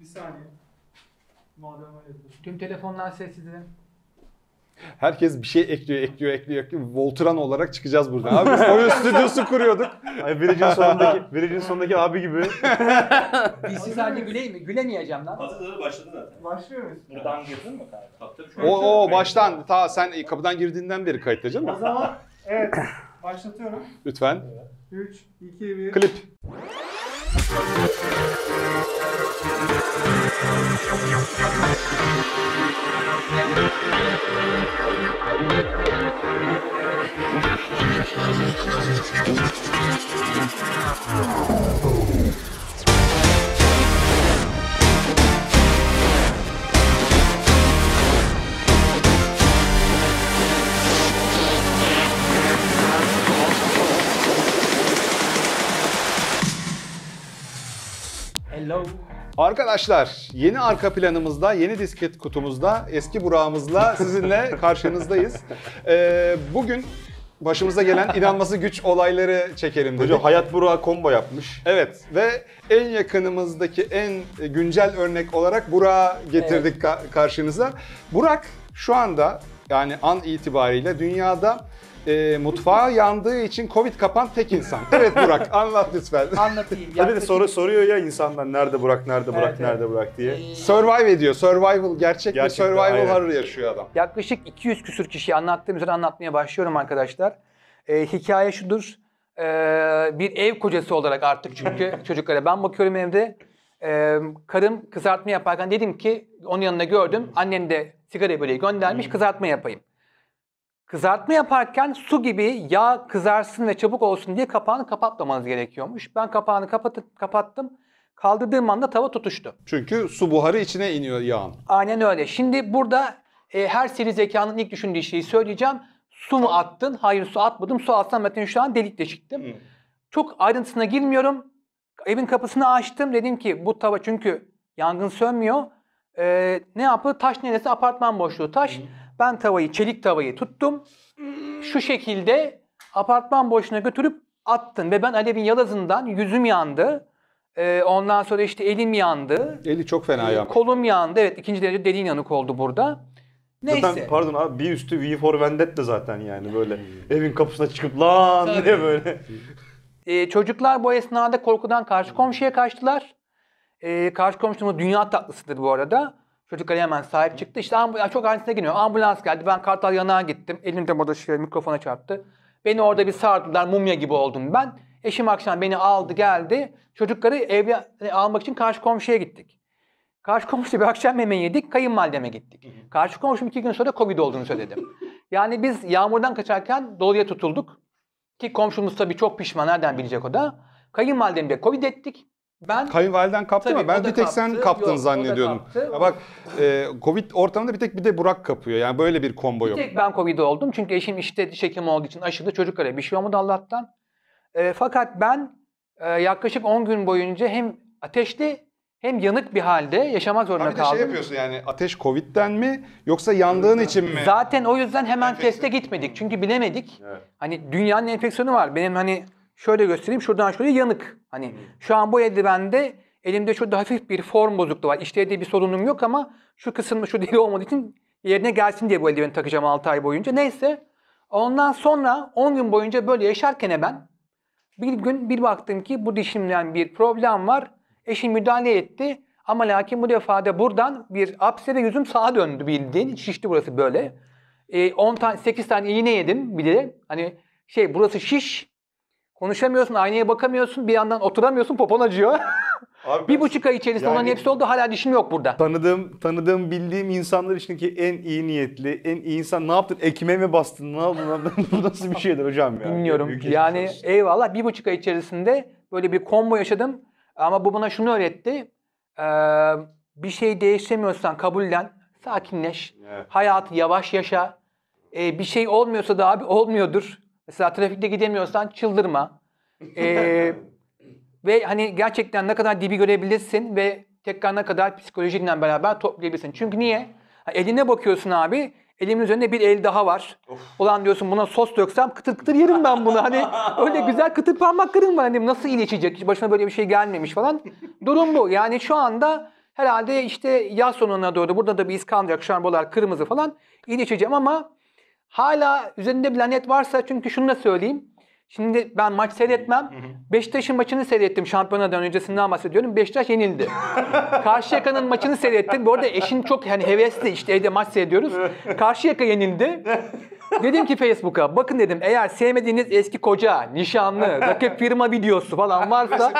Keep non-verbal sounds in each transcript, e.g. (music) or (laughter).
Bir saniye. Madem öyle. Tüm telefonlar sessizde. Herkes bir şey ekliyor, ekliyor, ekliyor, ekliyor. Voltran olarak çıkacağız buradan. Abi biz oyun stüdyosu kuruyorduk. Ay Virage'in sonundaki, Virage'in sonundaki abi gibi. Dilsiz halde güleyim mi? Gülemeyeceğim lan. Hazırladı başladı zaten. Başlıyor muyuz? Buradan girdin mi kanka? Tabii tabii şu an. O, o baştan, ta sen kapıdan girdiğinden beri kayıtta canım. O zaman evet başlatıyorum. Lütfen. 3, 2, 1. Klip. Hello. Arkadaşlar yeni arka planımızda, yeni disket kutumuzda, eski Burak'ımızla sizinle (laughs) karşınızdayız. Ee, bugün başımıza gelen inanması güç olayları çekelim dedik. Hocam Hayat Burak'a combo yapmış. Evet ve en yakınımızdaki en güncel örnek olarak Burak'ı getirdik ka- karşınıza. Burak şu anda yani an itibariyle dünyada e, mutfağı yandığı için Covid kapan tek insan. Evet Burak anlat lütfen. Anlatayım. Tabii de soru soruyor ya insanlar nerede Burak, nerede Burak, Evet, nerede Burak diye. Ee, Survive ediyor. Survival gerçek bir Gerçekten, survival aynen. horror yaşıyor adam. Yaklaşık 200 küsür kişiye anlattığım üzere anlatmaya başlıyorum arkadaşlar. Ee, hikaye şudur. Ee, bir ev kocası olarak artık çünkü (laughs) çocuklara ben bakıyorum evde. Ee, karım kızartma yaparken dedim ki onun yanında gördüm. Annem de sigara böreği göndermiş kızartma yapayım. Kızartma yaparken su gibi yağ kızarsın ve çabuk olsun diye kapağını kapatmamanız gerekiyormuş. Ben kapağını kapatıp kapattım. Kaldırdığım anda tava tutuştu. Çünkü su buharı içine iniyor yağın. Aynen öyle. Şimdi burada e, her seri zekanın ilk düşündüğü şeyi söyleyeceğim. Su mu attın? Hayır su atmadım. Su atsam zaten şu an delik deşiktim. Çok ayrıntısına girmiyorum. Evin kapısını açtım. Dedim ki bu tava çünkü yangın sönmüyor. E, ne yapı? Taş neresi? Apartman boşluğu taş. Ben tavayı, çelik tavayı tuttum. Şu şekilde apartman boşluğuna götürüp attım. Ve ben alevin yalazından yüzüm yandı. E, ondan sonra işte elim yandı. Eli çok fena Ee, yandı. Kolum yandı. Evet ikinci derece deliğin yanık oldu burada. Neyse. Zaten pardon abi bir üstü V for Vendetta zaten yani böyle evin kapısına çıkıp lan Tabii. diye böyle. Ee, çocuklar bu esnada korkudan karşı komşuya kaçtılar. Ee, karşı komşumuz dünya tatlısıdır bu arada. Çocuklar hemen sahip çıktı. İşte ambulans, çok ayrıntısına girmiyor. Ambulans geldi. Ben Kartal Yanığa gittim. Elimde burada şöyle mikrofona çarptı. Beni orada bir sardılar. Mumya gibi oldum ben. Eşim akşam beni aldı geldi. Çocukları eve almak için karşı komşuya gittik. Karşı komşuda bir akşam yemeği yedik. Kayınvalideme gittik. Karşı komşum iki gün sonra Covid olduğunu söyledim. Yani biz yağmurdan kaçarken doluya tutulduk. Ki komşumuz tabii çok pişman. Nereden bilecek o da? Kayınvalidemi de Covid ettik. Ben Kayınvaliden kaptı Tabii, ama ben bir tek sen kaptı. kaptın Yok, zannediyordum. kaptı. Ya bak e, Covid ortamında bir tek bir de Burak kapıyor. Yani böyle bir combo bir yok. tek ben Covid oldum. Çünkü eşim işte diş hekimi olduğu için aşılı çocuklara bir şey olmadı Allah'tan. E, fakat ben e, yaklaşık 10 gün boyunca hem ateşli hem yanık bir halde yaşamak zorunda Ha bir de kaldım. şey yapıyorsun yani ateş Covid'den mi yoksa yandığın için mi? Zaten o yüzden hemen Enfeksiyon. teste gitmedik. Çünkü bilemedik. Evet. Hani dünyanın enfeksiyonu var. Benim hani şöyle göstereyim şuradan şuraya yanık. Hani şu an bu eldivende elimde şurada hafif bir form bozukluğu var. İşte bir sorunum yok ama şu kısımda şu deli olmadığı için yerine gelsin diye bu eldiveni takacağım 6 ay boyunca. Neyse. Ondan sonra 10 gün boyunca böyle yaşarken ben bir gün bir baktım ki bu dişimden bir problem var. Eşim müdahale etti. Ama lakin bu defa da buradan bir apse ve yüzüm sağa döndü bildiğin. Şişti burası böyle. E, 10 tane 8 tane iğne yedim bir de. Hani şey burası şiş. Konuşamıyorsun, aynaya bakamıyorsun, bir yandan oturamıyorsun, popon acıyor. Abi (laughs) bir buçuk ay içerisinde Yani- onların hepsi oldu, hala dişim yok burada. tanıdığım, tanıdığım, bildiğim insanlar içindeki en iyi niyetli, en iyi insan ne yaptın? Ekmeğe mi bastın? Ne yaptın? (laughs) Bu nasıl bir şeydir hocam ya? Bilmiyorum. Yani olsun. eyvallah bir buçuk ay içerisinde böyle bir combo yaşadım. Ama bu bana şunu öğretti. Ee, bir şey değiştiremiyorsan kabullen, sakinleş. Evet. Hayatı yavaş yaşa. Ee, bir şey olmuyorsa da abi olmuyordur. Mesela trafikte gidemiyorsan çıldırma. Ee, ve hani gerçekten ne kadar dibi görebilirsin ve tekrar ne kadar psikolojinle beraber toplayabilirsin. Çünkü niye? Ha, eline bakıyorsun abi. Elimin üzerinde bir el daha var. Ulan diyorsun buna sos döksem kıtır kıtır yerim ben bunu. Hani (laughs) öyle güzel kıtır parmaklarım var. Hani nasıl iyileşecek? Hiç başıma böyle bir şey gelmemiş falan. Durum bu. Yani şu anda Herhalde işte yaz sonuna doğru burada da bir iz kalmayacak. Buralar kırmızı falan. iyileşeceğim ama hala üzerinde bir lanet varsa çünkü şunu da söyleyeyim. Şimdi ben maç seyretmem. Beşiktaş'ın maçını seyrettim şampiyonadan öncesinden bahsediyorum. Beşiktaş yenildi. (laughs) Karşıyaka'nın maçını seyrettim. Bu arada eşin çok hani hevesli işte evde maç seyrediyoruz. Karşıyaka yenildi. Dedim ki Facebook'a bakın dedim eğer sevmediğiniz eski koca, nişanlı, rakip firma videosu falan varsa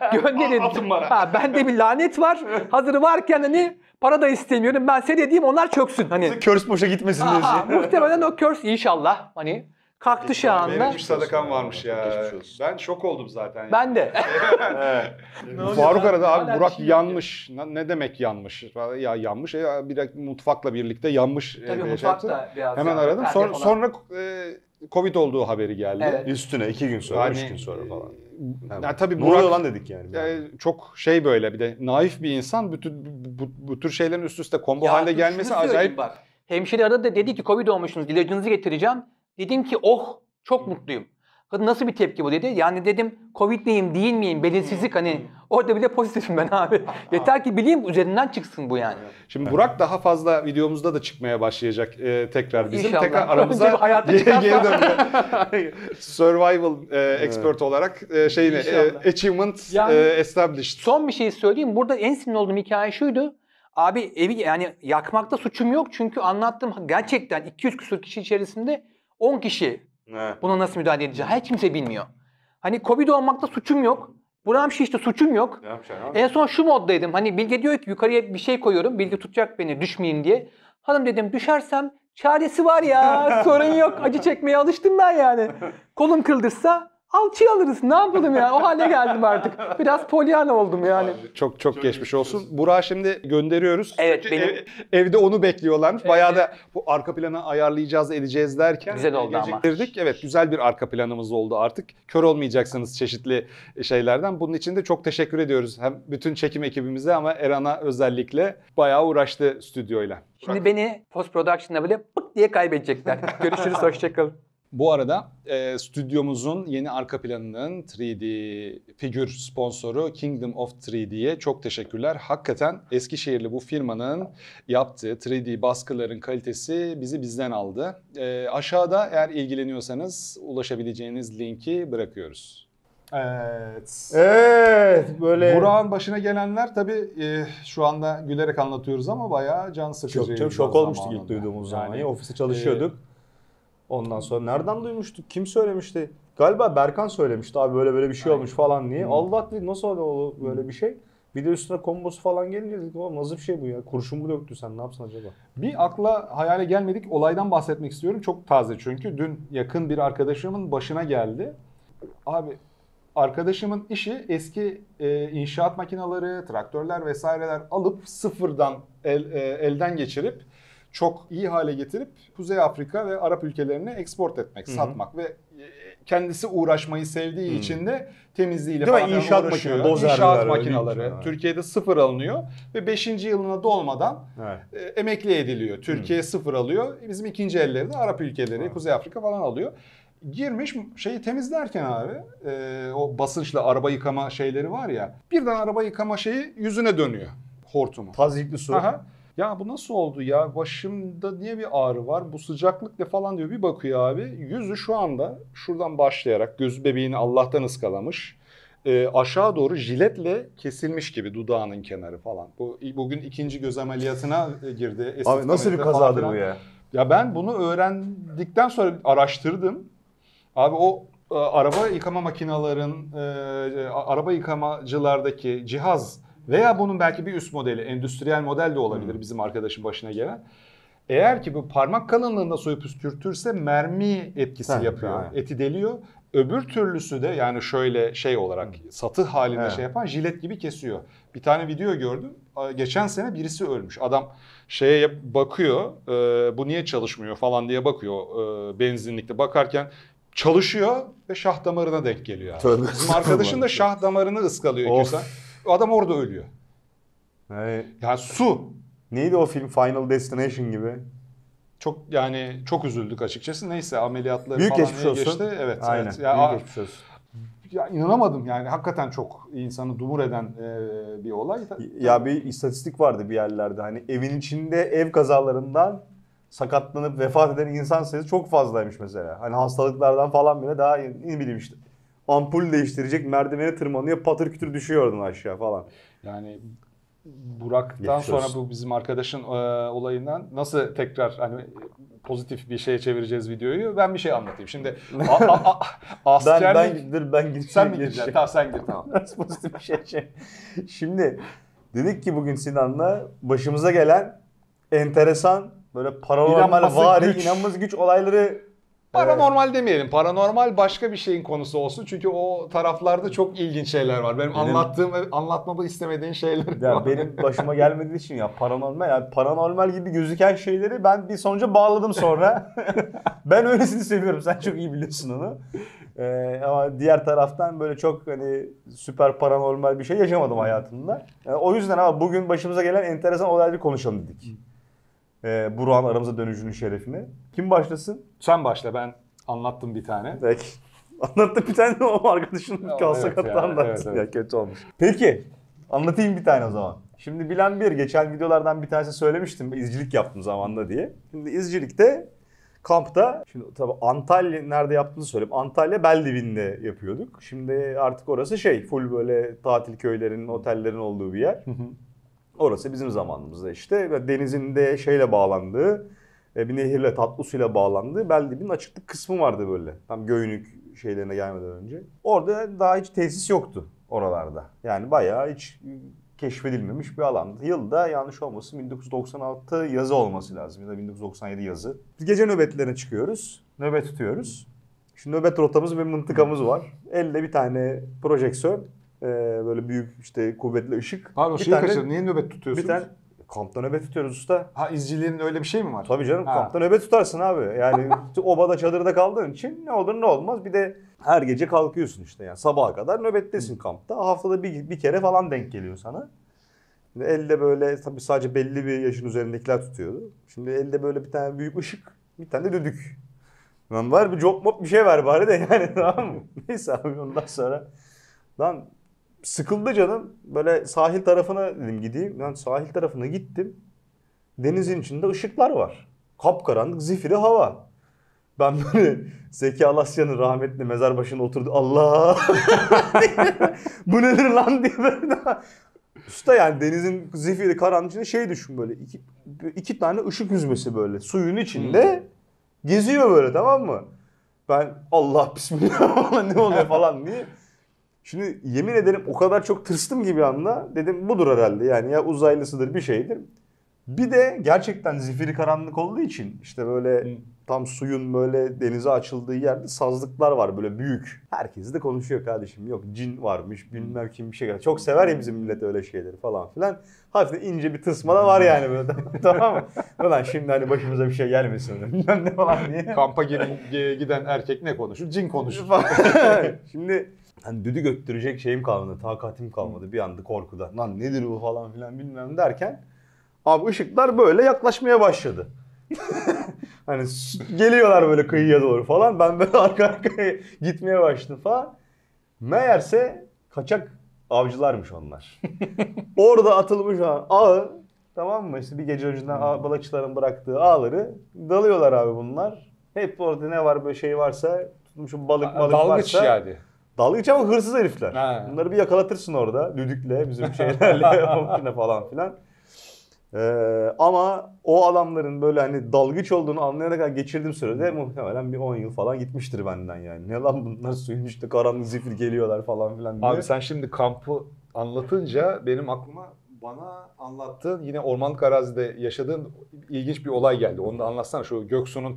(laughs) gönderin. Atın bana. Ha, bende bir lanet var. Hazırı varken hani para da istemiyorum. Ben seyredeyim onlar çöksün. Hani Körs boşa gitmesin diye. Muhtemelen o curse inşallah hani kalktı şu anda. Benim hiç sadakam varmış ya. Ben şok oldum zaten. Ben de. (laughs) Faruk aradı abi Hala Burak şey yanmış. Na- Ne demek yanmış? Ya yanmış ya bir mutfakla birlikte yanmış. Tabii e, şey mutfak yaptı. da biraz. Hemen yani, aradım. perde Sonra, falan. sonra e, Covid olduğu haberi geldi. Evet. Üstüne iki gün sonra, Yani, üç gün sonra falan. e, Ya tabii ne oluyor Burak lan dedik yani. e, çok şey böyle bir de naif bir insan. Bütün bu, bu, bu tür şeylerin üst üste combo Ya halde dur, gelmesi söyleyeyim acayip. Bak. Hemşire aradı da dedi ki Covid olmuşsunuz ilacınızı getireceğim. Dedim ki oh çok mutluyum. Kadın nasıl bir tepki bu dedi. Yani dedim Covid miyim değil miyim belirsizlik hani orada bile pozitifim ben abi. (laughs) Yeter ki bileyim üzerinden çıksın bu yani. Şimdi Burak daha fazla videomuzda da çıkmaya başlayacak e, tekrar bizim. İnşallah. Tekrar aramıza hayata geri, dönüyor. (laughs) Survival e, expert olarak e, şeyine e, achievement Yani- e, established. Son bir şey söyleyeyim. Burada en sinir olduğum hikaye şuydu. Abi evi yani yakmakta suçum yok çünkü anlattım gerçekten 200 küsur kişi içerisinde 10 kişi He. buna nasıl müdahale edeceği hiç kimse bilmiyor. Hani Covid olmakta suçum yok. Buram şişti suçum yok. En son şu moddaydım. Hani Bilge diyor ki yukarıya bir şey koyuyorum. Bilge tutacak beni düşmeyeyim diye. Hanım dedim düşersem çaresi var ya. (laughs) Sorun yok. Acı çekmeye alıştım ben yani. Kolum kıldırsa alçıyı alırız. Ne yapalım yani? O hale geldim artık. Biraz polyana oldum yani. Çok çok, geçmiş olsun. Burak'ı şimdi gönderiyoruz. Evet, Çünkü benim- ev- evde onu bekliyorlarmış. Bayağı da bu arka planı ayarlayacağız, edeceğiz derken Güzel oldu ama. geciktirdik. Evet, güzel bir arka planımız oldu artık. Kör olmayacaksınız çeşitli şeylerden. Bunun için de çok teşekkür ediyoruz. Hem bütün çekim ekibimize ama Eran'a özellikle bayağı uğraştı stüdyoyla. Şimdi beni post production'da böyle pık diye kaybedecekler. (laughs) Görüşürüz. Hoşçakalın. Bu arada e, stüdyomuzun yeni arka planının 3D figür sponsoru Kingdom of 3D'ye çok teşekkürler. Hakikaten Eskişehirli bu firmanın yaptığı 3D baskıların kalitesi bizi bizden aldı. E, aşağıda eğer ilgileniyorsanız ulaşabileceğiniz linki bırakıyoruz. Evet. Evet böyle Burak'ın başına gelenler tabii e, şu anda gülerek anlatıyoruz ama bayağı can sıkıcı. çok, çok şok olmuştuk ilk duyduğumuz zaman. Yani, Ya, ofiste çalışıyorduk. Ondan sonra nereden duymuştuk? Kim söylemişti? Galiba Berkan söylemişti abi böyle böyle bir şey olmuş falan diye. Allah dedi nasıl oldu böyle bir şey? Bir de üstüne kombosu falan gelince dedik "Oğlum nasıl bir şey bu ya? Kurşun mu döktü sen ne yapsın acaba? Bir akla hayale gelmedik olaydan bahsetmek istiyorum. Çok taze çünkü. Dün yakın bir arkadaşımın başına geldi. Abi arkadaşımın işi eski e, inşaat makineleri, traktörler vesaireler alıp sıfırdan el, e, elden geçirip çok iyi hale getirip Kuzey Afrika ve Arap ülkelerine export etmek, Hı hı. satmak ve e, kendisi uğraşmayı sevdiği Hı. için de temizliğiyle Değil falan İnşaat uğraşıyor. makineleri, dozerler, İnşaat öyle makineleri. şeyler. Türkiye'de sıfır alınıyor ve 5. yılına dolmadan Evet. e, emekli ediliyor. Türkiye sıfır alıyor. Bizim ikinci elleri de Arap ülkeleri, Kuzey Afrika falan alıyor. Girmiş şeyi temizlerken abi e, o basınçla araba yıkama şeyleri var ya birden araba yıkama şeyi yüzüne dönüyor hortumu. Tazikli su. Aha. Ya bu nasıl oldu ya? Başımda niye bir ağrı var? Bu sıcaklık ne falan diyor. Bir bakıyor abi. Yüzü şu anda şuradan başlayarak göz bebeğini Allah'tan ıskalamış. E, aşağı doğru jiletle kesilmiş gibi dudağının kenarı falan. Bu bugün ikinci göz ameliyatına e, girdi. Estetik Abi nasıl bir falan kazadır filan. bu ya? Ya ben bunu öğrendikten sonra araştırdım. Abi o e, araba yıkama makinelerin, e, araba yıkamacılardaki cihaz veya bunun belki bir üst modeli, endüstriyel model de olabilir Hmm. bizim arkadaşın başına gelen. Eğer ki bu parmak kalınlığında soyup püskürtürse mermi etkisi Heh, yapıyor. aynen. Eti deliyor. Öbür türlüsü de yani şöyle şey olarak satı halinde Evet. şey yapan jilet gibi kesiyor. Bir tane video gördüm. Geçen sene birisi ölmüş. Adam şeye bakıyor. e, bu niye çalışmıyor falan diye bakıyor e, benzinlikte. Bakarken çalışıyor ve şah damarına denk geliyor. abi. Tövbe Bizim arkadaşın da şah damarını ıskalıyor Of. Adam orada ölüyor. Yani Yani su. neydi o film Final Destination gibi? Çok yani çok üzüldük açıkçası. Neyse ameliyatları Büyük falan geçmiş iyi olsun. geçti. Evet. Aynen. evet. Ya, Büyük geçmiş olsun. ya inanamadım yani hakikaten çok insanı dumur eden e, bir olay. Ya bir istatistik vardı bir yerlerde. Hani evin içinde ev kazalarından sakatlanıp vefat eden insan sayısı çok fazlaymış mesela. Hani hastalıklardan falan bile daha ne bileyim işte ampul değiştirecek merdivene tırmanıyor patır kütür düşüyor oradan aşağı falan. Yani Burak'tan sonra bu bizim arkadaşın e, olayından nasıl tekrar hani pozitif bir şeye çevireceğiz videoyu ben bir şey anlatayım. Şimdi a, a, a, (laughs) Ben, askerlik... ben, dur ben gideceğim. sen mi gireceksin? Tamam sen gir tamam. Biraz (laughs) pozitif bir şey, şey. Şimdi dedik ki bugün Sinan'la başımıza gelen enteresan böyle paranormal vari güç. inanılmaz güç olayları Paranormal demeyelim. Paranormal başka bir şeyin konusu olsun. Çünkü o taraflarda çok ilginç şeyler var. Benim, Benim- anlattığım, anlatmamı istemediğin şeyler Ya var. benim başıma gelmediği için ya paranormal yani paranormal gibi gözüken şeyleri ben bir sonuca bağladım sonra. (laughs) ben öylesini seviyorum. Sen çok iyi biliyorsun onu. Ee, ama diğer taraftan böyle çok hani süper paranormal bir şey yaşamadım hayatımda. Yani o yüzden ama bugün başımıza gelen enteresan olayları konuşalım dedik. Ee, Burak'ın aramıza dönüşünün şerefine. Kim başlasın? Sen başla ben anlattım bir tane. Peki. (laughs) Anlattı bir tane de o arkadaşın Ya, kalsa evet katı ya, anlattı. evet, evet. Ya kötü olmuş. Peki. Anlatayım bir tane o zaman. Şimdi bilen bir geçen videolardan bir tanesi söylemiştim izcilik yaptım zamanında diye. Şimdi izcilikte kampta şimdi tabii Antalya nerede yaptığını söyleyeyim. Antalya Beldivin'de yapıyorduk. Şimdi artık orası şey full böyle tatil köylerinin, otellerin olduğu bir yer. Orası bizim zamanımızda işte denizin de şeyle bağlandığı e, bir nehirle tatlı suyla bağlandığı Beldib'in açıklık kısmı vardı böyle. Tam Göynük şeylerine gelmeden önce. Orada daha hiç tesis yoktu oralarda. Yani bayağı hiç keşfedilmemiş bir alandı. Yılda yanlış olmasın 1996 yazı olması lazım ya da 1997 yazı. Biz gece nöbetlerine çıkıyoruz. Nöbet tutuyoruz. Şimdi nöbet rotamız ve mıntıkamız var. Elle bir tane projeksiyon, e, böyle büyük işte kuvvetli ışık. Pardon bir şeyi tane, kaçırdım. Niye nöbet tutuyorsunuz? bir tane kampta nöbet tutuyoruz usta. Ha izciliğin öyle bir şey mi var? Tabii canım Ha. kampta nöbet tutarsın abi. Yani (laughs) obada çadırda kaldığın için ne olur ne olmaz. Bir de her gece kalkıyorsun işte yani sabaha kadar nöbettesin kampta. Haftada bir, bir kere falan denk geliyor sana. Şimdi elde böyle tabii sadece belli bir yaşın üzerindekiler tutuyordu. Şimdi elde böyle bir tane büyük ışık, bir tane de düdük. Lan var bir cop mop bir şey ver bari de yani (laughs) tamam mı? Neyse abi ondan sonra. Lan sıkıldı canım. Böyle sahil tarafına dedim gideyim. Lan sahil tarafına gittim. Denizin içinde ışıklar var. Kapkaranlık zifiri hava. Ben böyle (laughs) Zeki Alasya'nın rahmetli mezar başında oturdu. Allah! (laughs) Bu nedir lan diye böyle Usta yani denizin zifiri karanlık içinde şey düşün böyle. iki, iki tane ışık hüzmesi böyle suyun içinde geziyor böyle tamam mı? Ben Allah bismillah (laughs) ne oluyor falan diye. Şimdi yemin ederim o kadar çok tırstım gibi anda dedim budur herhalde yani ya uzaylısıdır bir şeydir. Bir de gerçekten zifiri karanlık olduğu için işte böyle tam suyun böyle denize açıldığı yerde sazlıklar var böyle büyük. Herkes de konuşuyor kardeşim. Yok cin varmış bilmem kim bir şey. Çok sever ya bizim millet öyle şeyleri falan filan. Hafif de ince bir tısma da var yani böyle (laughs) tamam mı? Ulan şimdi hani başımıza bir şey gelmesin bilmem ne falan diye. Kampa giden erkek ne konuşur? Cin konuşur. (laughs) Şimdi hani düdük götürecek şeyim kalmadı, takatim kalmadı bir anda korkudan. Lan nedir bu falan filan bilmem derken abi ışıklar böyle yaklaşmaya başladı. (laughs) hani geliyorlar böyle kıyıya doğru falan. Ben böyle (laughs) arka arkaya gitmeye başladım falan. Meğerse kaçak avcılarmış onlar. (laughs) Orada atılmış olan ağı tamam mı? İşte bir gece önceden ağ- balıkçıların bıraktığı ağları dalıyorlar abi bunlar. Hep orada ne var böyle şey varsa tutmuşum balık balık Dalgıç varsa. yani. Dalgıç ama hırsız herifler. Ha. Bunları bir yakalatırsın orada düdükle bizim şeylerle (laughs) falan filan. Ee, ama o adamların böyle hani dalgıç olduğunu anlayana kadar geçirdiğim sürede muhtemelen bir 10 yıl falan gitmiştir benden yani. Ne lan bunlar suyun işte karanlık zifir geliyorlar falan filan diye. Abi sen şimdi kampı anlatınca benim aklıma bana anlattığın yine ormanlık arazide yaşadığın ilginç bir olay geldi. Onu da anlatsana şu Göksu'nun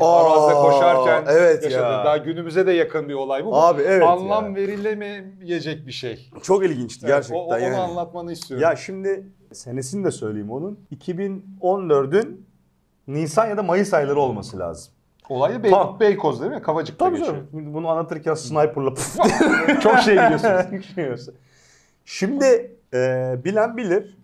Aa, arazide koşarken evet yaşadığın ya. daha günümüze de yakın bir olay bu. Abi evet Anlam ya. verilemeyecek bir şey. Çok ilginçti Evet, gerçekten o, onu yani. anlatmanı istiyorum. Ya şimdi senesini de söyleyeyim onun. 2014'ün Nisan ya da Mayıs ayları olması lazım. Olayı Bey, Tamam. Beykoz'da değil mi? Kavacık'ta Tabii geçiyor. canım. Bunu anlatırken sniper'la (laughs) çok şey biliyorsunuz. (laughs) Şimdi e, bilen bilir.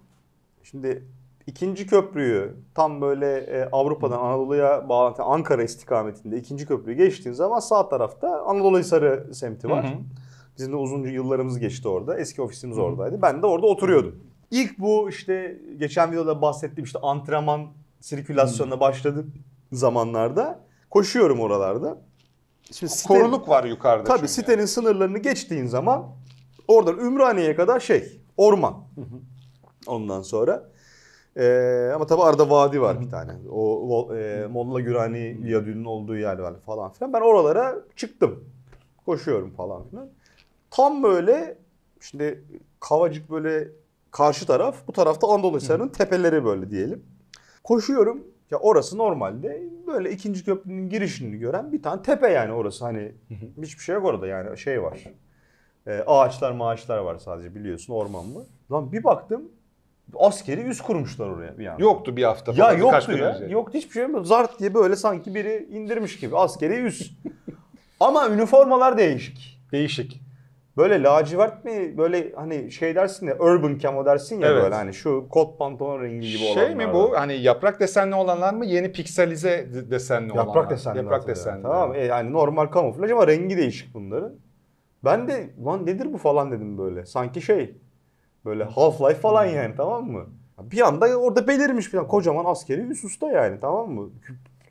Şimdi ikinci köprüyü tam böyle e, Avrupa'dan Anadolu'ya bağlantı Ankara istikametinde ikinci köprüyü geçtiğin zaman sağ tarafta Anadolu Hisarı semti var. Hı hı. Bizim de uzun yıllarımız geçti orada. Eski ofisimiz oradaydı. Ben de orada oturuyordum. İlk bu işte geçen videoda bahsettiğim işte antrenman sirkülasyonuna başladık zamanlarda koşuyorum oralarda. Şimdi site- Koruluk var yukarıda. Tabii çünkü. sitenin sınırlarını geçtiğin zaman oradan Ümraniye'ye kadar şey orman. Ondan sonra ee, ama tabii arada vadi var bir tane. O e, Molla Gürani Viyadüğü'nün olduğu yer var falan filan. Ben oralara çıktım. Koşuyorum falan filan. Tam böyle şimdi Kavacık böyle karşı taraf, bu tarafta Anadolu Hisarı'nın tepeleri böyle diyelim. Koşuyorum. Ya orası normalde böyle ikinci köprünün girişini gören bir tane tepe yani orası hani hiçbir şey yok orada yani şey var. Ee, ağaçlar maaçlar var sadece biliyorsun orman var. Lan bir baktım askeri üs kurmuşlar oraya bir anda. Yoktu bir hafta Ya falan, birkaç yoktu ya. önce. Yoktu hiçbir şey yok. Zart diye böyle sanki biri indirmiş gibi askeri üs. (laughs) Ama üniformalar değişik. Değişik. Böyle lacivert mi böyle hani şey dersin ya urban camo dersin ya Evet. böyle hani şu kot pantolon rengi gibi Şey mi olanlar bu var. hani yaprak desenli olanlar mı yeni pikselize de- desenli olanlar? Yaprak desenli. Yaprak desenli. Tamam? E, yani normal kamuflaj ama rengi değişik bunların. Ben de lan nedir bu falan dedim böyle. Sanki şey böyle Half-Life falan yani tamam mı? Bir anda orada belirmiş falan kocaman askeri üst usta yani tamam mı?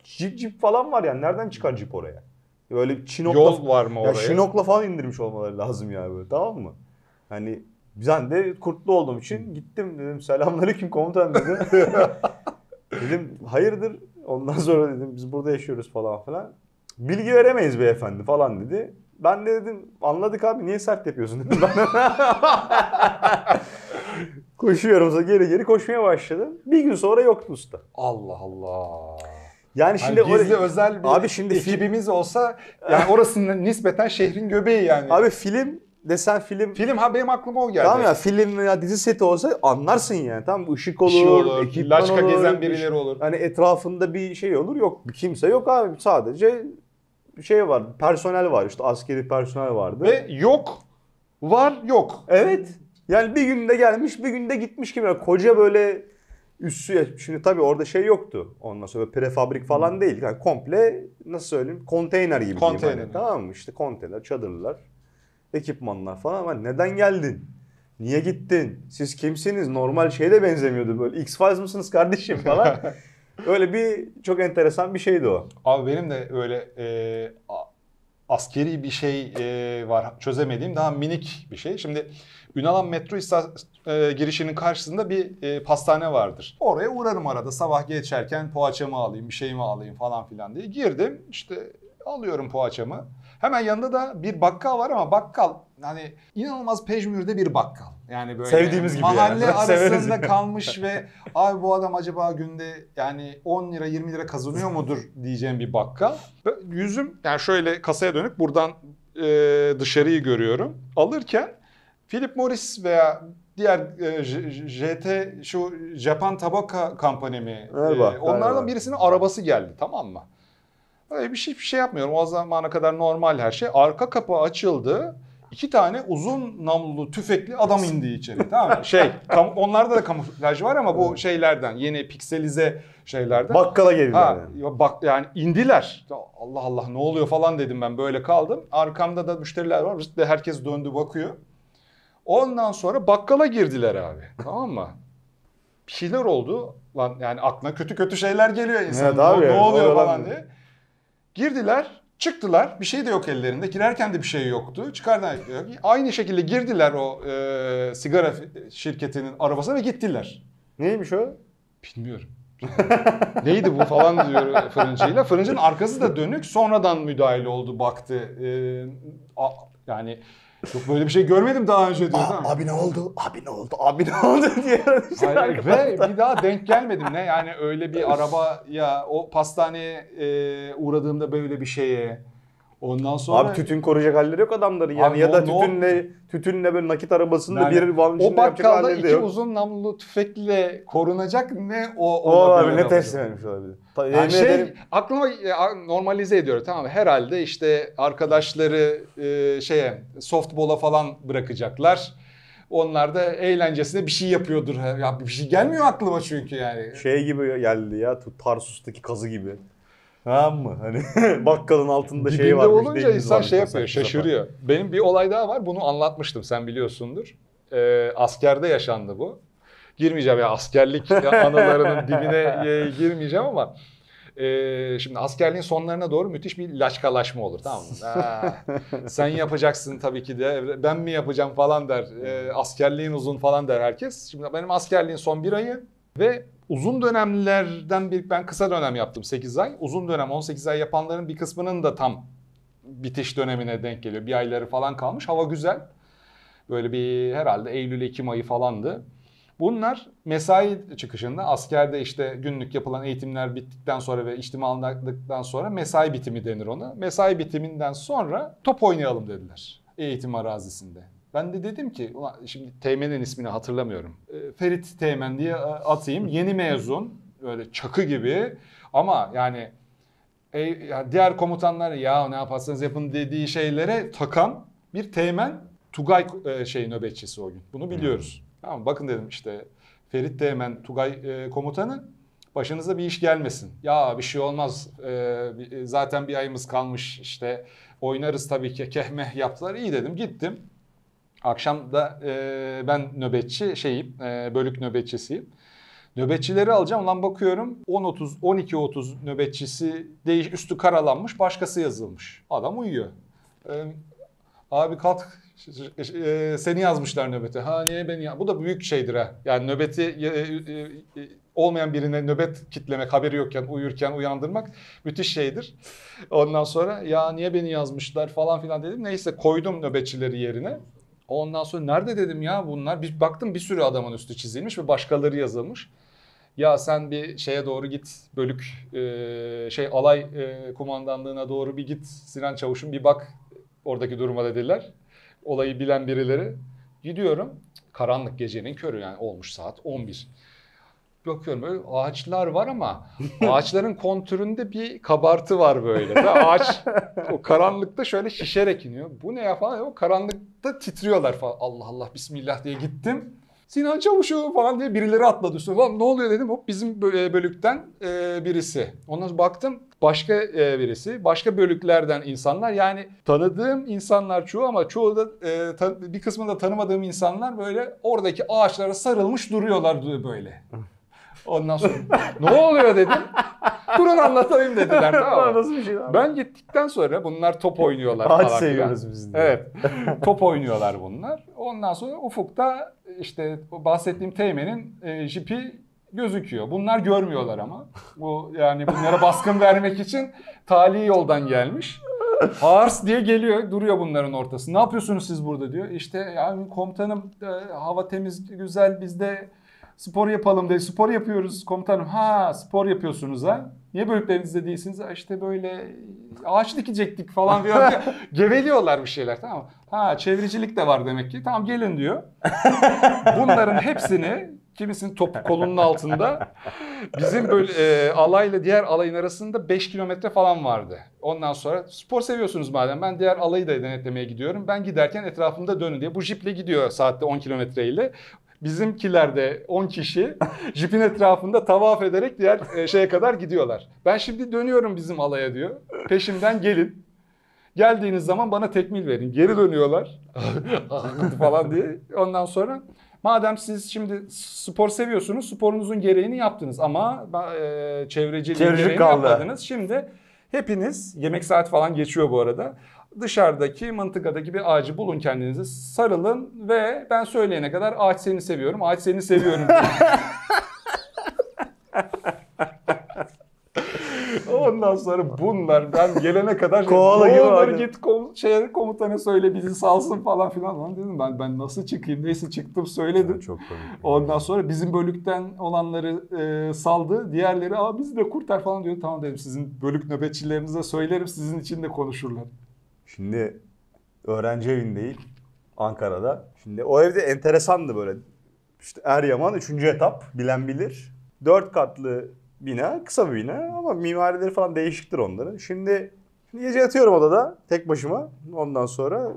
Cip cip falan var yani nereden çıkar cip oraya? Böyle çinokla, Yol var mı ya oraya? şinokla falan indirmiş olmaları lazım yani böyle tamam mı? Hani ben de kurtlu olduğum için gittim dedim selamünaleyküm komutan dedim. (laughs) dedim hayırdır ondan sonra dedim biz burada yaşıyoruz falan filan. Bilgi veremeyiz beyefendi falan dedi. Ben de dedim anladık abi niye sert yapıyorsun dedim ben. (laughs) Koşuyorum geri geri koşmaya başladım. Bir gün sonra yoktu usta. Allah Allah. Yani Şimdi şimdi gizli oraya- özel bir Abi şimdi ekibimiz olsa yani orasının nispeten şehrin göbeği yani. Abi film desen film Film ha benim aklıma o geldi. Tamam ya film veya dizi seti olsa anlarsın yani. Tamam mı? Işık olur, şey olur, ekipman laçka olur, gezen bir birileri şey- olur. Hani etrafında bir şey olur. Yok kimse yok abi. Sadece şey var. Personel var işte askeri personel vardı. Ve yok, var yok. Evet. Yani bir günde gelmiş bir günde gitmiş gibi. Yani koca böyle üssü. Şimdi tabii orada şey yoktu. Ondan sonra prefabrik falan değil. Yani komple nasıl söyleyeyim konteyner gibi diyeyim. Konteyner. Hani, tamam mı? İşte konteyner, çadırlar, ekipmanlar falan. Ama neden geldin? Niye gittin? Siz kimsiniz? Normal şeye de benzemiyordu böyle. X-Files mısınız kardeşim falan. (laughs) Öyle bir çok enteresan bir şeydi o. Abi benim de öyle e, askeri bir şey e, var çözemediğim daha minik bir şey. Şimdi Ünalan metro ista- e, girişinin karşısında bir e, pastane vardır. Oraya uğrarım arada sabah geçerken poğaçamı alayım bir şeyimi alayım falan filan diye. Girdim işte alıyorum poğaçamı. Hemen yanında da bir bakkal var ama bakkal hani inanılmaz pejmürde bir bakkal. Yani böyle Sevdiğimiz gibi mahalle (laughs) yani. Arasında kalmış ve abi bu adam acaba günde yani 10 lira 20 lira kazanıyor mudur diyeceğim bir bakkal. Yüzüm yani şöyle kasaya dönük buradan e, dışarıyı görüyorum. Alırken Philip Morris veya diğer e, JT şu Japan Tabaka Company mi? Galiba, E, onlardan galiba. birisinin arabası geldi tamam mı? Öyle bir şey, bir şey yapmıyorum. O zamana kadar normal her şey. Arka kapı açıldı. İki tane uzun namlulu tüfekli adam indi içeri. Tamam mı? Şey, kam- onlarda da kamuflaj var ama bu şeylerden, yeni pikselize şeylerden. Bakkala geldiler Ha, yani. ya bak yani indiler. Allah Allah ne oluyor falan dedim ben böyle kaldım. Arkamda da müşteriler var. İşte herkes döndü bakıyor. Ondan sonra bakkala girdiler abi. tamam mı? Bir şeyler oldu. Lan yani aklına kötü kötü şeyler geliyor insanın. Evet Ne- abi ne, yani, oluyor oradan- falan diye. Girdiler, çıktılar. Bir şey de yok ellerinde. Girerken de bir şey yoktu. Çıkardan aynı şekilde girdiler o e, sigara şirketinin arabasına ve gittiler. Neymiş o? Bilmiyorum. (laughs) Neydi bu falan diyor fırıncıyla. Fırıncının arkası da dönük. Sonradan müdahale oldu baktı. Ee, a- yani yok böyle bir şey görmedim daha önce diyor. tamam. abi ne oldu? Abi ne oldu? Abi ne oldu (laughs) diye. Hayır, ve bir daha denk gelmedim ne yani öyle bir araba ya o pastaneye e, uğradığımda böyle bir şeye ondan sonra Abi tütün koruyacak halleri yok adamların yani Abi ya da no- no- tütünle tütünle böyle nakit arabasında Yani bir o içinde yapacak bakkalda halleri de iki yok. uzun namlulu tüfekle korunacak ne o O olabilir ne teslim etmiş olabilir. Yani şey ederim aklıma ya, normalize ediyor tamam herhalde işte arkadaşları e, şeye softball'a falan bırakacaklar. Onlar da eğlencesine bir şey yapıyordur. Ya bir şey gelmiyor aklıma çünkü yani. Şey gibi geldi ya Tarsus'taki kazı gibi. Tamam mı? Hani (laughs) bakkalın altında şey Dibinde varmış. olunca insan varmış şey yapıyor, şaşırıyor. Benim bir olay daha var. Bunu anlatmıştım. Sen biliyorsundur. Ee, askerde yaşandı bu. Girmeyeceğim ya askerlik (laughs) anılarının dibine e, girmeyeceğim ama e, şimdi askerliğin sonlarına doğru müthiş bir laçkalaşma olur tamam mı? (laughs) Ha, sen yapacaksın tabii ki de ben mi yapacağım falan der. E, askerliğin uzun falan der herkes. Şimdi benim askerliğin son bir ayı ve uzun dönemlerden bir ben kısa dönem yaptım 8 ay. Uzun dönem 18 ay yapanların bir kısmının da tam bitiş dönemine denk geliyor. Bir ayları falan kalmış. Hava güzel. Böyle bir herhalde Eylül-Ekim ayı falandı. Bunlar mesai çıkışında askerde işte günlük yapılan eğitimler bittikten sonra ve içtima sonra mesai bitimi denir ona. Mesai bitiminden sonra top oynayalım dediler eğitim arazisinde. Ben de dedim ki şimdi Teğmen'in ismini hatırlamıyorum. E, Ferit Teğmen diye e, atayım. Yeni mezun böyle çakı gibi ama yani e, ya diğer komutanlar ya ne yaparsanız yapın dediği şeylere takan bir teğmen Tugay e, şey nöbetçisi o gün. Bunu biliyoruz. Tamam bakın dedim işte Ferit Teğmen Tugay e, komutanı başınıza bir iş gelmesin. Ya bir şey olmaz. E, zaten bir ayımız kalmış işte oynarız tabii ki kehmeh yaptılar. İyi dedim gittim. Akşam da e, ben nöbetçi şeyim, e, bölük nöbetçisiyim. Nöbetçileri alacağım. Ulan bakıyorum 10-30, 12-30 nöbetçisi değiş, üstü karalanmış, başkası yazılmış. Adam uyuyor. Ee, abi kalk e, seni yazmışlar nöbete. Ha niye beni ya? Bu da büyük şeydir ha. Yani nöbeti e, e, e, olmayan birine nöbet kitlemek, haberi yokken, uyurken uyandırmak müthiş şeydir. Ondan sonra ya niye beni yazmışlar falan filan dedim. Neyse koydum nöbetçileri yerine. Ondan sonra nerede dedim ya bunlar? Bir baktım bir sürü adamın üstü çizilmiş ve başkaları yazılmış. Ya sen bir şeye doğru git bölük e, şey alay e, kumandanlığına doğru bir git Sinan Çavuş'un bir bak oradaki duruma dediler. Olayı bilen birileri. Gidiyorum. Karanlık gecenin körü yani olmuş saat 11. Bakıyorum böyle ağaçlar var ama (laughs) ağaçların kontüründe bir kabartı var böyle. Ve ağaç (laughs) o karanlıkta şöyle şişerek iniyor. Bu ne ya falan. O karanlıkta titriyorlar falan. Allah Allah bismillah diye gittim. Sinan Çavuş'u falan diye birileri atladı üstüne. Lan ne oluyor dedim. Hop bizim bö- bölükten e, birisi. Ondan sonra baktım başka e, birisi. Başka bölüklerden insanlar. Yani tanıdığım insanlar çoğu ama çoğu da e, ta- bir kısmını da tanımadığım insanlar böyle oradaki ağaçlara sarılmış duruyorlar böyle. Ondan sonra ne oluyor dedim. Durun anlatayım dediler (laughs) tamam? Nasıl bir şey lan? Ben gittikten sonra bunlar top oynuyorlar Ağaç falan seviyoruz biz diye. Evet. top oynuyorlar bunlar. Ondan sonra ufukta işte bahsettiğim teğmenin e, jipi gözüküyor. Bunlar görmüyorlar ama. Bu yani bunlara baskın vermek için tali yoldan gelmiş. Hars diye geliyor, duruyor bunların ortasında. Ne yapıyorsunuz siz burada diyor. İşte yani komutanım e, hava temiz, güzel biz de spor yapalım dedi. Spor yapıyoruz komutanım. Ha spor yapıyorsunuz ha. Niye bölüklerinizde değilsiniz? İşte böyle ağaç dikecektik falan diyor. (laughs) Geveliyorlar bir şeyler tamam mı? Ha çevrecilik de var demek ki. Tamam gelin diyor. Bunların hepsini kimisinin top kolunun altında bizim böyle e, alayla diğer alayın arasında 5 kilometre falan vardı. Ondan sonra spor seviyorsunuz madem ben diğer alayı da denetlemeye gidiyorum. Ben giderken etrafımda dönün diye. Bu jiple gidiyor saatte 10 kilometre ile. Bizimkiler de 10 kişi jipin etrafında tavaf ederek diğer e, şeye kadar gidiyorlar. Ben şimdi dönüyorum bizim alaya diyor. Peşimden gelin. Geldiğiniz zaman bana tekmil verin. Geri dönüyorlar. (laughs) falan diye. Ondan sonra madem siz şimdi spor seviyorsunuz sporunuzun gereğini yaptınız ama e, çevreciliğin Çevrecilik gereğini kaldı. yapmadınız. Şimdi hepiniz yemek saat falan geçiyor bu arada. Dışarıdaki mıntıkadaki bir ağacı bulun kendinize sarılın ve ben söyleyene kadar ağaç seni seviyorum, ağaç seni seviyorum. (laughs) Ondan sonra bunlar ben gelene kadar (laughs) Koala gibi olur git kom şey, komutana söyle bizi salsın falan filan. Lan dedim ben ben nasıl çıkayım neyse çıktım söyledim. Çok komik. Ondan sonra bizim bölükten olanları e, saldı. Diğerleri Aa, bizi de kurtar falan diyor. Tamam dedim sizin bölük nöbetçilerinize söylerim sizin için de konuşurlar. Şimdi öğrenci evindeyim Ankara'da. Şimdi o evde enteresandı böyle. İşte Eryaman 3. etap bilen bilir. 4 katlı bina, kısa bir bina ama mimarileri falan değişiktir onların. Şimdi, şimdi gece yatıyorum odada tek başıma. Ondan sonra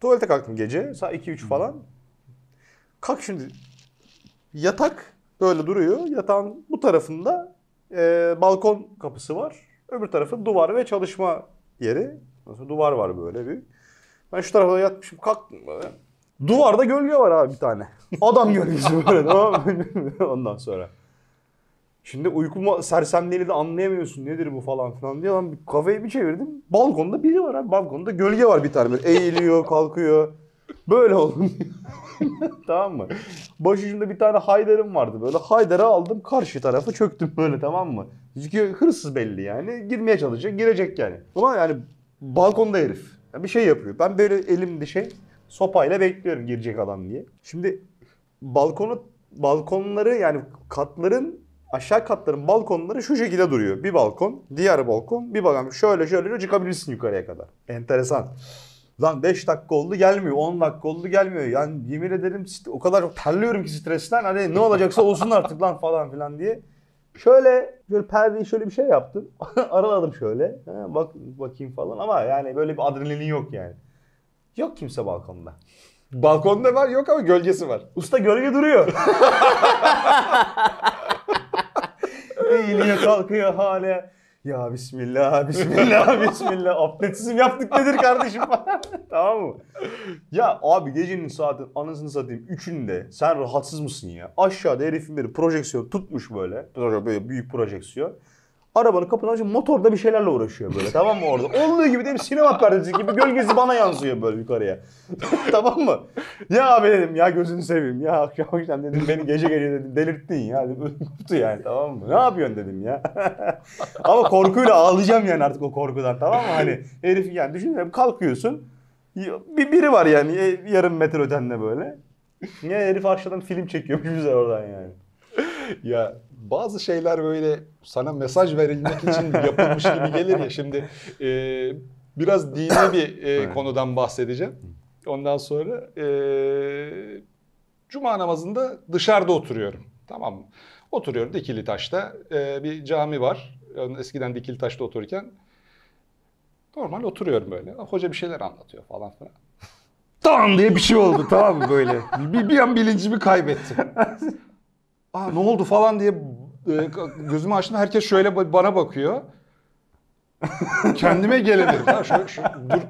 tuvalete kalktım gece saat 2-3 falan. Kalk şimdi. Yatak böyle duruyor. Yatağın bu tarafında e, balkon kapısı var. Öbür tarafı duvar ve çalışma yeri. Mesela duvar var böyle bir. Ben şu tarafa yatmışım kalktım böyle. Duvarda gölge var abi bir tane. Adam gölgesi böyle tamam? (laughs) Ondan sonra. Şimdi uykuma sersemliğini de anlayamıyorsun nedir bu falan filan diye lan bir kafayı bir çevirdim. Balkonda biri var abi. Balkonda gölge var bir tane böyle eğiliyor kalkıyor. Böyle oldum. (laughs) tamam mı? Başucumda bir tane Haydar'ım vardı böyle. Haydar'ı aldım karşı tarafa çöktüm böyle tamam mı? Çünkü hırsız belli yani. Girmeye çalışacak girecek yani. Ama yani balkonda herif. Ya bir şey yapıyor. Ben böyle elimde şey sopayla bekliyorum girecek adam diye. Şimdi balkonu balkonları yani katların aşağı katların balkonları şu şekilde duruyor. Bir balkon, diğer balkon, bir balkon. Şöyle şöyle çıkabilirsin yukarıya kadar. Enteresan. Lan 5 dakika oldu gelmiyor, 10 dakika oldu gelmiyor. Yani yemin ederim o kadar terliyorum ki stresten. Hani ne olacaksa olsun artık lan falan filan diye. Şöyle perdeyi şöyle bir şey yaptım. (laughs) Araladım şöyle. Ha, bak bakayım falan ama yani böyle bir adrenalin yok yani. Yok kimse balkonda. Balkonda var yok ama gölgesi var. Usta gölge duruyor. (laughs) Eğiliyor kalkıyor hala. Ya bismillah, bismillah, (laughs) bismillah. Abdestsizim yaptık nedir kardeşim? (laughs) tamam mı? Ya abi gecenin saatin anasını satayım üçünde sen rahatsız mısın ya? Aşağıda herifin biri projeksiyon tutmuş böyle. Böyle büyük projeksiyon. Arabanın kapını açıp motorda bir şeylerle uğraşıyor böyle tamam mı orada? Olduğu gibi de bir sinema perdesi gibi gölgesi bana yansıyor böyle yukarıya. (laughs) tamam mı? Ya abi dedim ya gözünü seveyim ya akşam akşam dedim beni gece gece dedim delirttin ya dedim yani tamam mı? Ne yapıyorsun dedim ya. (laughs) Ama korkuyla ağlayacağım yani artık o korkudan tamam mı? Hani herif yani düşünüyorum kalkıyorsun bir biri var yani e, yarım metre ötende böyle. Ya herif aşağıdan film çekiyormuş bize oradan yani. Ya bazı şeyler böyle sana mesaj verilmek için yapılmış gibi gelir ya. Şimdi e, biraz dini bir e, (coughs) Evet. konudan bahsedeceğim. Ondan sonra e, cuma namazında dışarıda oturuyorum. Tamam mı? Oturuyorum Dikili Taş'ta. E, bir cami var. Eskiden Dikili Taş'ta otururken normal oturuyorum böyle. Hoca bir şeyler anlatıyor falan filan. Dan diye bir şey oldu tamam mı böyle? Bir, bir an bilincimi kaybettim. Aa ne oldu falan diye e, gözümü açtım. Herkes şöyle ba- bana bakıyor. Kendime gelemedim. Ha, şöyle, şu- dur.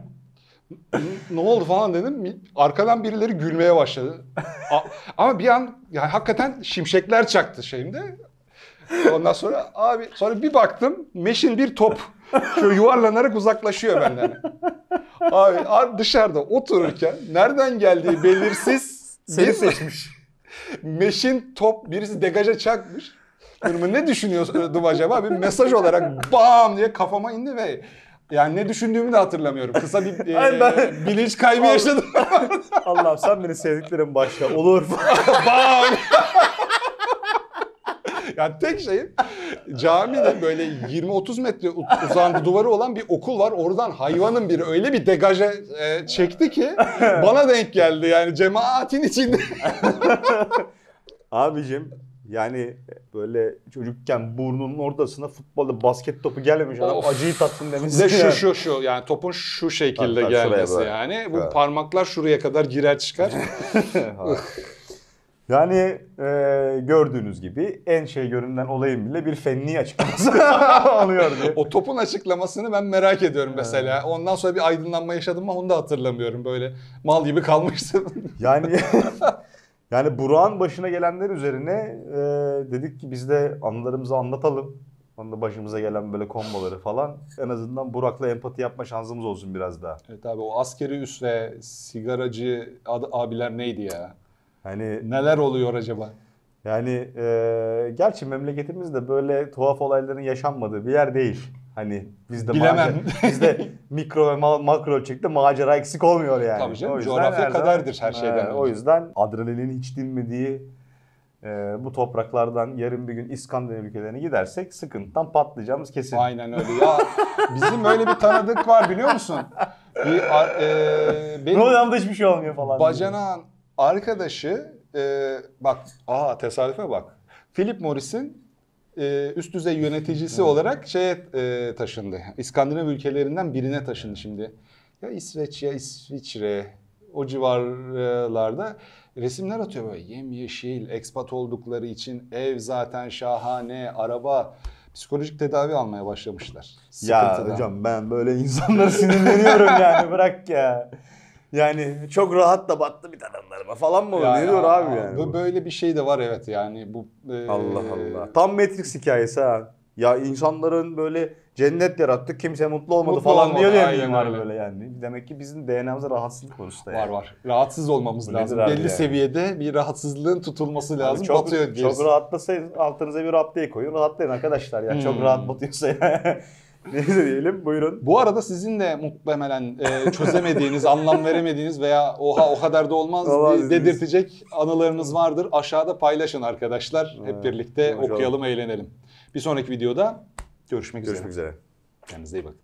Ne oldu falan dedim. Arkadan birileri gülmeye başladı. A- ama bir an yani hakikaten şimşekler çaktı şeyimde. Ondan sonra abi sonra bir baktım meşin bir top şöyle yuvarlanarak uzaklaşıyor benden. Abi, abi dışarıda otururken nereden geldiği belirsiz Seni seçmiş. Meşin top birisi degaja çakmış. Diyorum, ne düşünüyordum acaba? Bir mesaj olarak bam diye kafama indi ve yani ne düşündüğümü de hatırlamıyorum. Kısa bir e, ben- bilinç kaybı yaşadım. (laughs) Allah'ım sen beni sevdiklerim başla. Olur. (laughs) bam! yani tek şeyim camide böyle 20-30 metre uzandı duvarı olan bir okul var. Oradan hayvanın biri öyle bir degaja e, çekti ki bana denk geldi yani cemaatin içinde. (laughs) Abicim yani böyle çocukken burnunun ortasına futbolda basket topu gelmemiş adam Of. acıyı tatsın demesi. Ve şu (laughs) şu şu yani topun şu şekilde şuraya gelmesi yani. Bu Evet. parmaklar şuraya kadar girer çıkar. (laughs) Yani e, gördüğünüz gibi en şey görünen olayın bile bir fenli açıklaması (laughs) oluyor diye. o topun açıklamasını ben merak ediyorum mesela. Ondan sonra bir aydınlanma yaşadım ama onu da hatırlamıyorum. Böyle mal gibi kalmıştım. Yani yani Burak'ın başına gelenler üzerine e, dedik ki biz de anılarımızı anlatalım. Onda başımıza gelen böyle komboları falan. En azından Burak'la empati yapma şansımız olsun biraz daha. evet abi o askeri üsle sigaracı ad- abiler neydi ya? Hani Neler oluyor acaba? yani e, gerçi memleketimizde böyle tuhaf olayların yaşanmadığı bir yer değil. Hani bizde Bilemem. macer- bizde (laughs) mikro ve ma- makro ölçekte macera eksik olmuyor yani. Tabii canım, O yüzden coğrafya her kaderdir her şeyden önce. O yüzden adrenalin hiç dinmediği e, bu topraklardan yarın bir gün İskandinav ülkelerine gidersek sıkıntıdan patlayacağımız kesin. Aynen öyle. Ya bizim öyle bir tanıdık var biliyor musun? Bir, e, benim Ne oluyor da hiçbir şey olmuyor falan. bacanağın arkadaşı e, bak aa tesadüfe bak. Philip Morris'in e, üst düzey yöneticisi olarak şeye e, taşındı. İskandinav ülkelerinden birine taşındı şimdi. Ya İsveç ya İsviçre o civarlarda resimler atıyor böyle yemyeşil, ekspat oldukları için ev zaten şahane, araba. Psikolojik tedavi almaya başlamışlar. Ya Sıkıntıdan. hocam ben böyle insanlara sinirleniyorum yani bırak ya. Yani çok rahat da battı bir taraflarıma falan mı? Ya- ne diyor abi yani? bu- Böyle bir şey de var evet yani bu. e, Allah Allah. Tam Matrix hikayesi ha. Ya insanların böyle cennet yarattık kimse mutlu olmadı Mutlu falan olmadı, diyor ya aynen öyle. böyle yani. Demek ki bizim DNA'mızda rahatsızlık var usta Var yani. var. Rahatsız olmamız lazım. abi Belli yani? seviyede bir rahatsızlığın tutulması lazım. Çok, Batıyor çok gerisi. rahatlasaydınız altınıza bir raptiye koyun rahatlayın arkadaşlar ya. Çok Hmm. rahat batıyorsa ya. (laughs) (laughs) Neyse diyelim buyurun. Bu arada sizin de muhtemelen e, çözemediğiniz, (laughs) anlam veremediğiniz veya oha o kadar da olmaz Olmaz diye dedirtecek anılarınız vardır. Aşağıda paylaşın arkadaşlar. Hep Evet, birlikte konuşalım. okuyalım, eğlenelim. Bir sonraki videoda görüşmek, Görüşmek üzere. üzere. Kendinize iyi bakın.